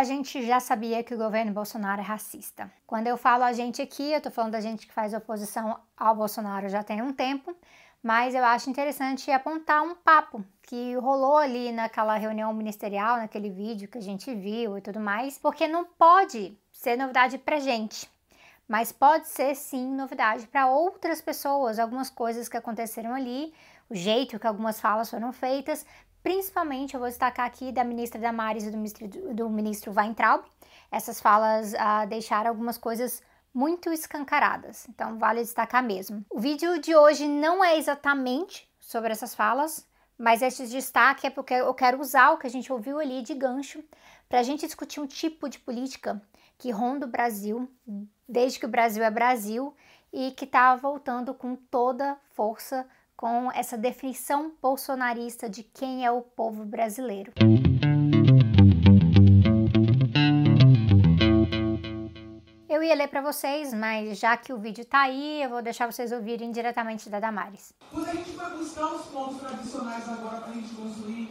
a gente já sabia que o governo Bolsonaro é racista. Quando eu falo a gente aqui, eu tô falando da gente que faz oposição ao Bolsonaro já tem um tempo, mas eu acho interessante apontar um papo que rolou ali naquela reunião ministerial, naquele vídeo que a gente viu e tudo mais, porque não pode ser novidade pra gente, mas pode ser sim novidade para outras pessoas, algumas coisas que aconteceram ali, o jeito que algumas falas foram feitas, principalmente eu vou destacar aqui da ministra Damares e do ministro, do ministro Weintraub. Essas falas ah, deixaram algumas coisas muito escancaradas, então vale destacar mesmo. O vídeo de hoje não é exatamente sobre essas falas, mas esse destaque é porque eu quero usar o que a gente ouviu ali de gancho para a gente discutir um tipo de política que ronda o Brasil desde que o Brasil é Brasil e que está voltando com toda força com essa definição bolsonarista de quem é o povo brasileiro. Eu ia ler para vocês, mas já que o vídeo tá aí, eu vou deixar vocês ouvirem diretamente da Damares. Quando a gente vai buscar os pontos tradicionais agora para a gente construir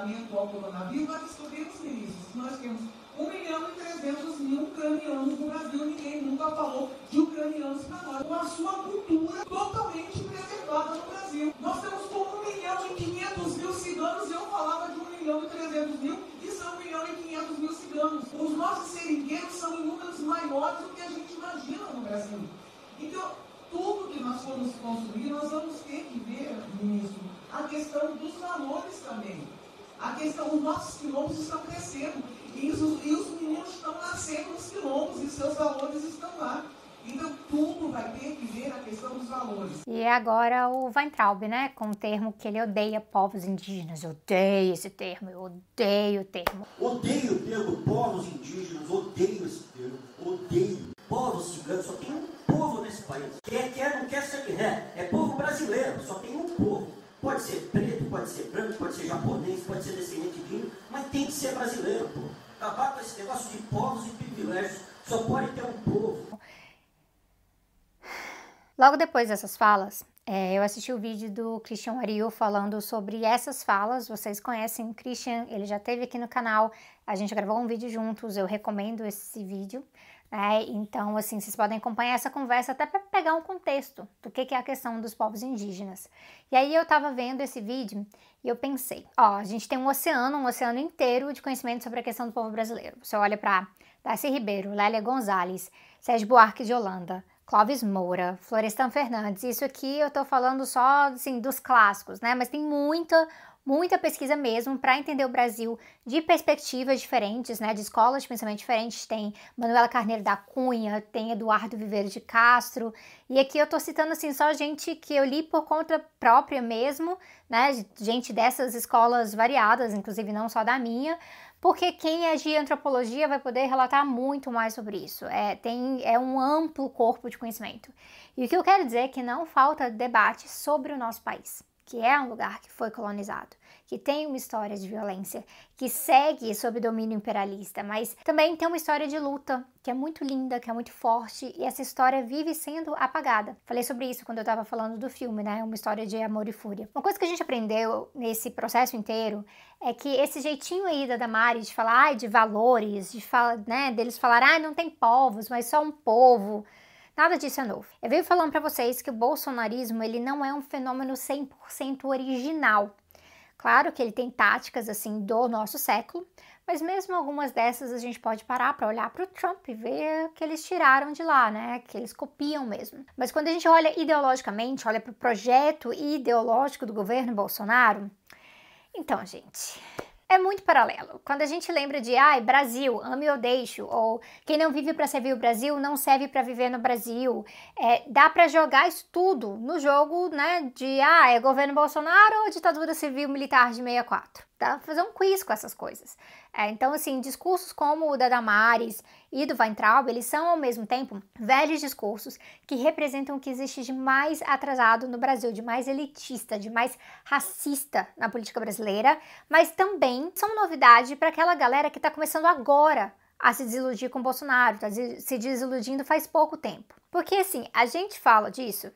enfrentamento ao coronavírus, nós descobrimos, ministros, nós temos 1 milhão e 300 mil ucranianos no Brasil. Ninguém nunca falou de ucranianos para nós. Com a sua cultura totalmente preservada no Brasil. Nós temos com 1 milhão e 500 mil ciganos eu falava de 1 milhão e 300 mil e são 1 milhão e 500 mil ciganos. Os nossos seringueiros são em números maiores do que a gente imagina no Brasil. Então, tudo que nós formos construir, nós vamos ter que ver, ministro, a questão dos valores também. A questão, os nossos quilombos estão crescendo. E os, e os meninos estão nascendo nos quilombos e seus valores estão lá. Então, tudo vai ter que ver a questão dos valores. E agora o Weintraub, né? Com o termo que ele odeia povos indígenas. Eu odeio esse termo, eu odeio o termo. Odeio o termo povos indígenas, odeio esse termo, odeio. Povos ciganos, só tem um povo nesse país. Quer, quer, não quer ser é, é povo brasileiro, só tem um povo. Pode ser preto, pode ser branco, pode ser japonês, pode ser descendente de índio, mas tem que ser brasileiro, pô. Acabar com esse negócio de povos e privilégios. Só pode ter um povo. Logo depois dessas falas, é, eu assisti o vídeo do Christian Ariel falando sobre essas falas. Vocês conhecem o Christian, ele já esteve aqui no canal, a gente gravou um vídeo juntos, eu recomendo esse vídeo. Né? Então, assim, vocês podem acompanhar essa conversa até para pegar um contexto do que, que é a questão dos povos indígenas. E aí eu tava vendo esse vídeo e eu pensei, ó, a gente tem um oceano, um oceano inteiro de conhecimento sobre a questão do povo brasileiro. Você olha para Darcy Ribeiro, Lélia Gonzalez, Sérgio Buarque de Holanda, Clóvis Moura, Florestan Fernandes. Isso aqui eu tô falando só assim dos clássicos, né? Mas tem muita muita pesquisa mesmo para entender o Brasil de perspectivas diferentes, né, de escolas de pensamento diferentes. Tem Manuela Carneiro da Cunha, tem Eduardo Viveiro de Castro, e aqui eu tô citando assim só gente que eu li por conta própria mesmo, né, gente dessas escolas variadas, inclusive não só da minha, porque quem é de antropologia vai poder relatar muito mais sobre isso. É, tem, é um amplo corpo de conhecimento. E o que eu quero dizer é que não falta debate sobre o nosso país, que é um lugar que foi colonizado, que tem uma história de violência, que segue sob domínio imperialista, mas também tem uma história de luta que é muito linda, que é muito forte e essa história vive sendo apagada. Falei sobre isso quando eu estava falando do filme, né? Uma história de amor e fúria. Uma coisa que a gente aprendeu nesse processo inteiro é que esse jeitinho aí da Damari de falar ai, de valores, de falar, né, deles falar, ah, não tem povos, mas só um povo. Nada disso é novo. Eu venho falando para vocês que o bolsonarismo ele não é um fenômeno 100% original. Claro que ele tem táticas assim do nosso século, mas mesmo algumas dessas a gente pode parar para olhar para o Trump e ver que eles tiraram de lá, né? Que eles copiam mesmo. Mas quando a gente olha ideologicamente, olha para o projeto ideológico do governo Bolsonaro, então, gente, é muito paralelo. Quando a gente lembra de, ai, Brasil, ame ou deixo, ou quem não vive para servir o Brasil não serve para viver no Brasil, é, dá para jogar isso tudo no jogo, né, de, ah, é governo Bolsonaro ou ditadura civil militar de 64. Dá pra fazer um quiz com essas coisas. É, então, assim, discursos como o da Damares e do Weintraub, eles são ao mesmo tempo velhos discursos que representam o que existe de mais atrasado no Brasil, de mais elitista, de mais racista na política brasileira, mas também são novidade para aquela galera que está começando agora a se desiludir com Bolsonaro, está se desiludindo faz pouco tempo. Porque assim, a gente fala disso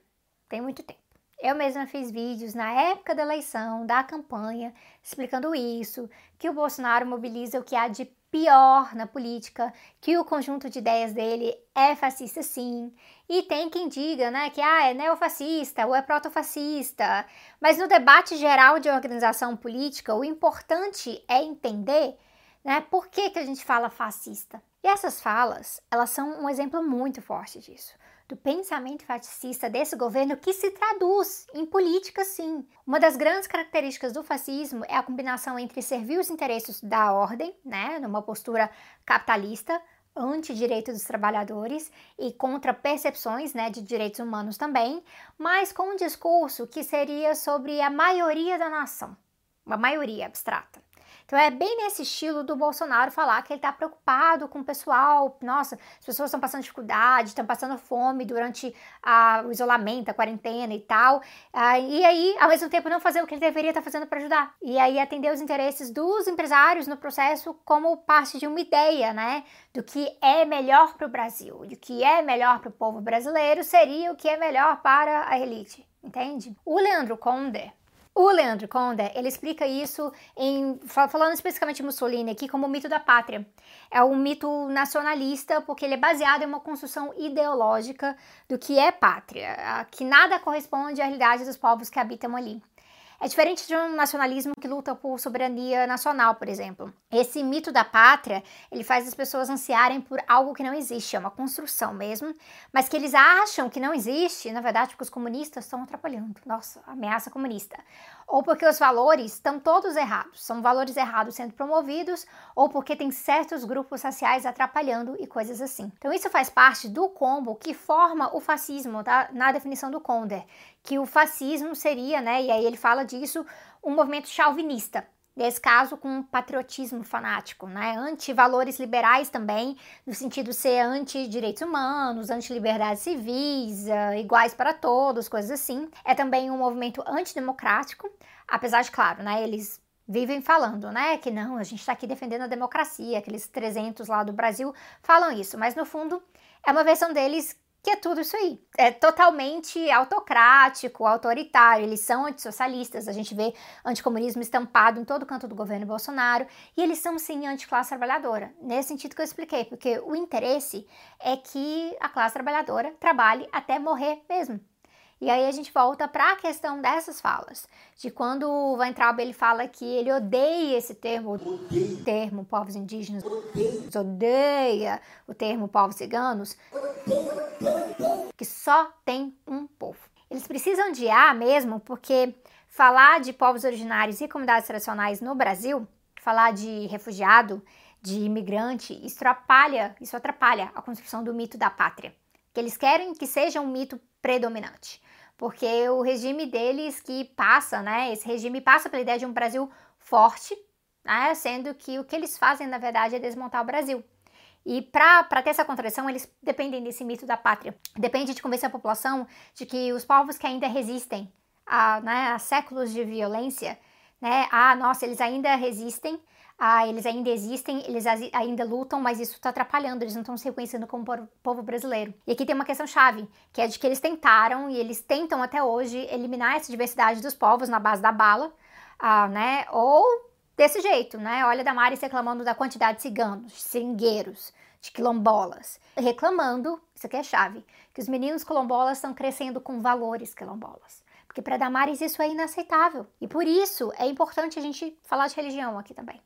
tem muito tempo. Eu mesma fiz vídeos na época da eleição, da campanha, explicando isso, que o Bolsonaro mobiliza o que há de pior na política, que o conjunto de ideias dele é fascista sim, e tem quem diga, né, que ah, é neofascista ou é protofascista, mas no debate geral de organização política, o importante é entender, né, por que que a gente fala fascista. E essas falas, elas são um exemplo muito forte disso do pensamento fascista desse governo que se traduz em política, sim. Uma das grandes características do fascismo é a combinação entre servir os interesses da ordem, né, numa postura capitalista, anti-direito dos trabalhadores e contra percepções né, de direitos humanos também, mas com um discurso que seria sobre a maioria da nação, uma maioria abstrata. Então é bem nesse estilo do Bolsonaro falar que ele está preocupado com o pessoal. Nossa, as pessoas estão passando dificuldade, estão passando fome durante a, o isolamento, a quarentena e tal. Ah, e aí, ao mesmo tempo, não fazer o que ele deveria estar tá fazendo para ajudar. E aí atender os interesses dos empresários no processo como parte de uma ideia, né? Do que é melhor para o Brasil, do que é melhor para o povo brasileiro seria o que é melhor para a elite. Entende? O Leandro Conde, o Leandro Conde, ele explica isso em falando especificamente de Mussolini aqui como o mito da pátria. É um mito nacionalista porque ele é baseado em uma construção ideológica do que é pátria, que nada corresponde à realidade dos povos que habitam ali. É diferente de um nacionalismo que luta por soberania nacional, por exemplo. Esse mito da pátria, ele faz as pessoas ansiarem por algo que não existe, é uma construção mesmo, mas que eles acham que não existe, na verdade, porque os comunistas estão atrapalhando. Nossa, ameaça comunista. Ou porque os valores estão todos errados, são valores errados sendo promovidos, ou porque tem certos grupos raciais atrapalhando e coisas assim. Então isso faz parte do combo que forma o fascismo, tá? Na definição do Konder, que o fascismo seria, né, e aí ele fala disso, um movimento chauvinista. Nesse caso, com um patriotismo fanático, né? Anti-valores liberais também, no sentido de ser anti-direitos humanos, anti-liberdades civis, uh, iguais para todos, coisas assim. É também um movimento antidemocrático, apesar de, claro, né? Eles vivem falando, né? Que não, a gente está aqui defendendo a democracia, aqueles 300 lá do Brasil falam isso, mas no fundo é uma versão deles que é tudo isso aí. É totalmente autocrático, autoritário. Eles são antissocialistas. A gente vê anticomunismo estampado em todo canto do governo Bolsonaro. E eles são, sim, anticlasse trabalhadora. Nesse sentido que eu expliquei, porque o interesse é que a classe trabalhadora trabalhe até morrer mesmo. E aí a gente volta para a questão dessas falas, de quando o Weintraub ele fala que ele odeia esse termo, Odeio. o termo povos indígenas, Odeio. odeia o termo povos ciganos, que só tem um povo. Eles precisam de A mesmo, porque falar de povos originários e comunidades tradicionais no Brasil, falar de refugiado, de imigrante, isso atrapalha, isso atrapalha a construção do mito da pátria. Que eles querem que seja um mito predominante porque o regime deles que passa, né, esse regime passa pela ideia de um Brasil forte, né, sendo que o que eles fazem, na verdade, é desmontar o Brasil. E para ter essa contradição, eles dependem desse mito da pátria. Depende de convencer a população de que os povos que ainda resistem a, né, a séculos de violência, né, ah, nossa, eles ainda resistem, ah, eles ainda existem, eles ainda lutam, mas isso está atrapalhando, eles não estão se reconhecendo como povo brasileiro. E aqui tem uma questão chave, que é de que eles tentaram e eles tentam até hoje eliminar essa diversidade dos povos na base da bala, ah, né? Ou desse jeito, né? Olha Damares reclamando da quantidade de ciganos, seringueiros, de quilombolas, reclamando, isso aqui é chave, que os meninos quilombolas estão crescendo com valores quilombolas. Porque para Damares isso é inaceitável. E por isso é importante a gente falar de religião aqui também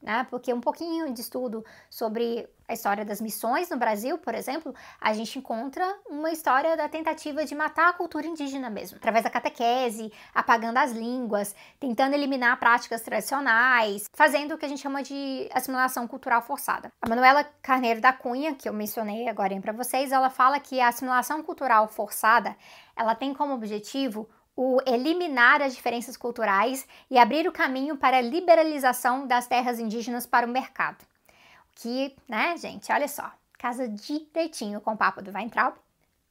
né? Porque um pouquinho de estudo sobre a história das missões no Brasil, por exemplo, a gente encontra uma história da tentativa de matar a cultura indígena mesmo, através da catequese, apagando as línguas, tentando eliminar práticas tradicionais, fazendo o que a gente chama de assimilação cultural forçada. A Manuela Carneiro da Cunha, que eu mencionei agora para vocês, ela fala que a assimilação cultural forçada, ela tem como objetivo o eliminar as diferenças culturais e abrir o caminho para a liberalização das terras indígenas para o mercado. Que, né, gente, olha só, casa direitinho com o papo do Weintraub,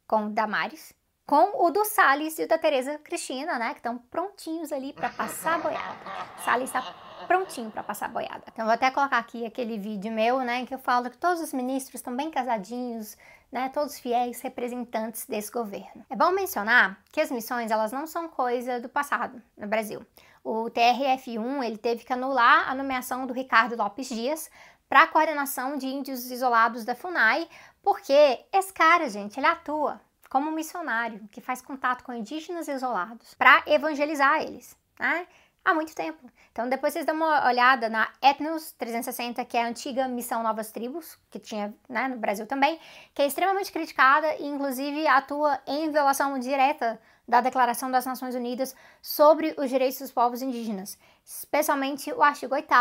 com o Damares, com o do Salles e o da Tereza Cristina, né, que estão prontinhos ali para passar a boiada. Salles está prontinho para passar a boiada. Então vou até colocar aqui aquele vídeo meu, né, que eu falo que todos os ministros estão bem casadinhos, né, todos fiéis representantes desse governo. É bom mencionar que as missões elas não são coisa do passado no Brasil. O TRF1 ele teve que anular a nomeação do Ricardo Lopes Dias para a coordenação de índios isolados da FUNAI, porque esse cara, gente, ele atua como missionário que faz contato com indígenas isolados para evangelizar eles, né? Há muito tempo. Então, depois vocês dão uma olhada na Etnos 360, que é a antiga Missão Novas Tribos, que tinha né, no Brasil também, que é extremamente criticada e, inclusive, atua em violação direta da Declaração das Nações Unidas sobre os direitos dos povos indígenas, especialmente o artigo 8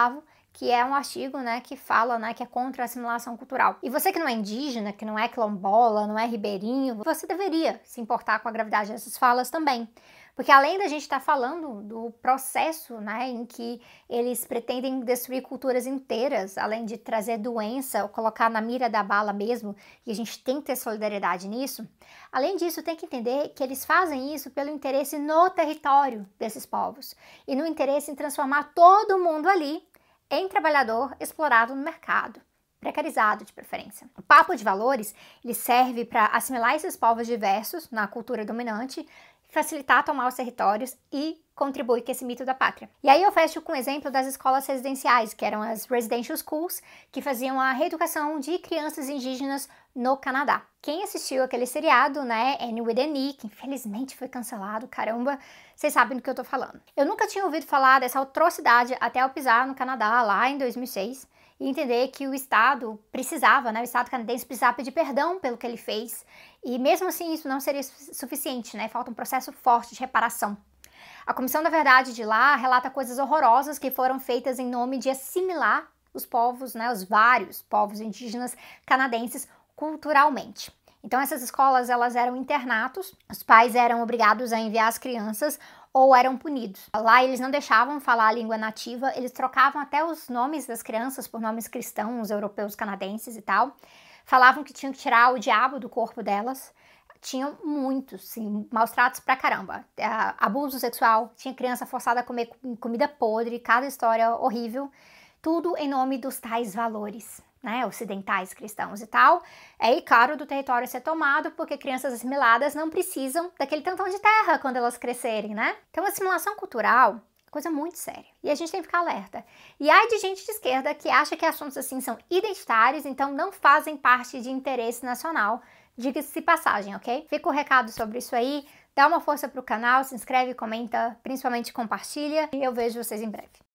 que é um artigo, né, que fala, né, que é contra a assimilação cultural. E você que não é indígena, que não é quilombola, não é ribeirinho, você deveria se importar com a gravidade dessas falas também. Porque além da gente estar tá falando do processo né, em que eles pretendem destruir culturas inteiras, além de trazer doença ou colocar na mira da bala mesmo, e a gente tem que ter solidariedade nisso, além disso, tem que entender que eles fazem isso pelo interesse no território desses povos e no interesse em transformar todo mundo ali em trabalhador explorado no mercado precarizado de preferência. O papo de valores ele serve para assimilar esses povos diversos na cultura dominante facilitar tomar os territórios e contribui com esse mito da pátria. E aí eu fecho com o exemplo das escolas residenciais, que eram as residential schools, que faziam a reeducação de crianças indígenas no Canadá. Quem assistiu aquele seriado, né, Annie with an e, que infelizmente foi cancelado, caramba, vocês sabem do que eu tô falando. Eu nunca tinha ouvido falar dessa atrocidade até eu pisar no Canadá lá em 2006 e entender que o Estado precisava, né, o Estado canadense precisava pedir perdão pelo que ele fez, e mesmo assim isso não seria suficiente, né, falta um processo forte de reparação. A Comissão da Verdade de lá relata coisas horrorosas que foram feitas em nome de assimilar os povos, né, os vários povos indígenas canadenses culturalmente. Então essas escolas elas eram internatos, os pais eram obrigados a enviar as crianças ou eram punidos. Lá eles não deixavam falar a língua nativa, eles trocavam até os nomes das crianças por nomes cristãos, europeus, canadenses e tal. Falavam que tinham que tirar o diabo do corpo delas. Tinham muitos, sim, maus tratos pra caramba. Uh, abuso sexual, tinha criança forçada a comer comida podre, cada história horrível. Tudo em nome dos tais valores né, ocidentais cristãos e tal, é caro do território ser tomado porque crianças assimiladas não precisam daquele tantão de terra quando elas crescerem, né? Então, assimilação cultural é coisa muito séria. E a gente tem que ficar alerta. E há de gente de esquerda que acha que assuntos assim são identitários, então não fazem parte de interesse nacional. Diga-se passagem, ok? Fica o recado sobre isso aí. Dá uma força pro canal, se inscreve, comenta, principalmente compartilha. E eu vejo vocês em breve.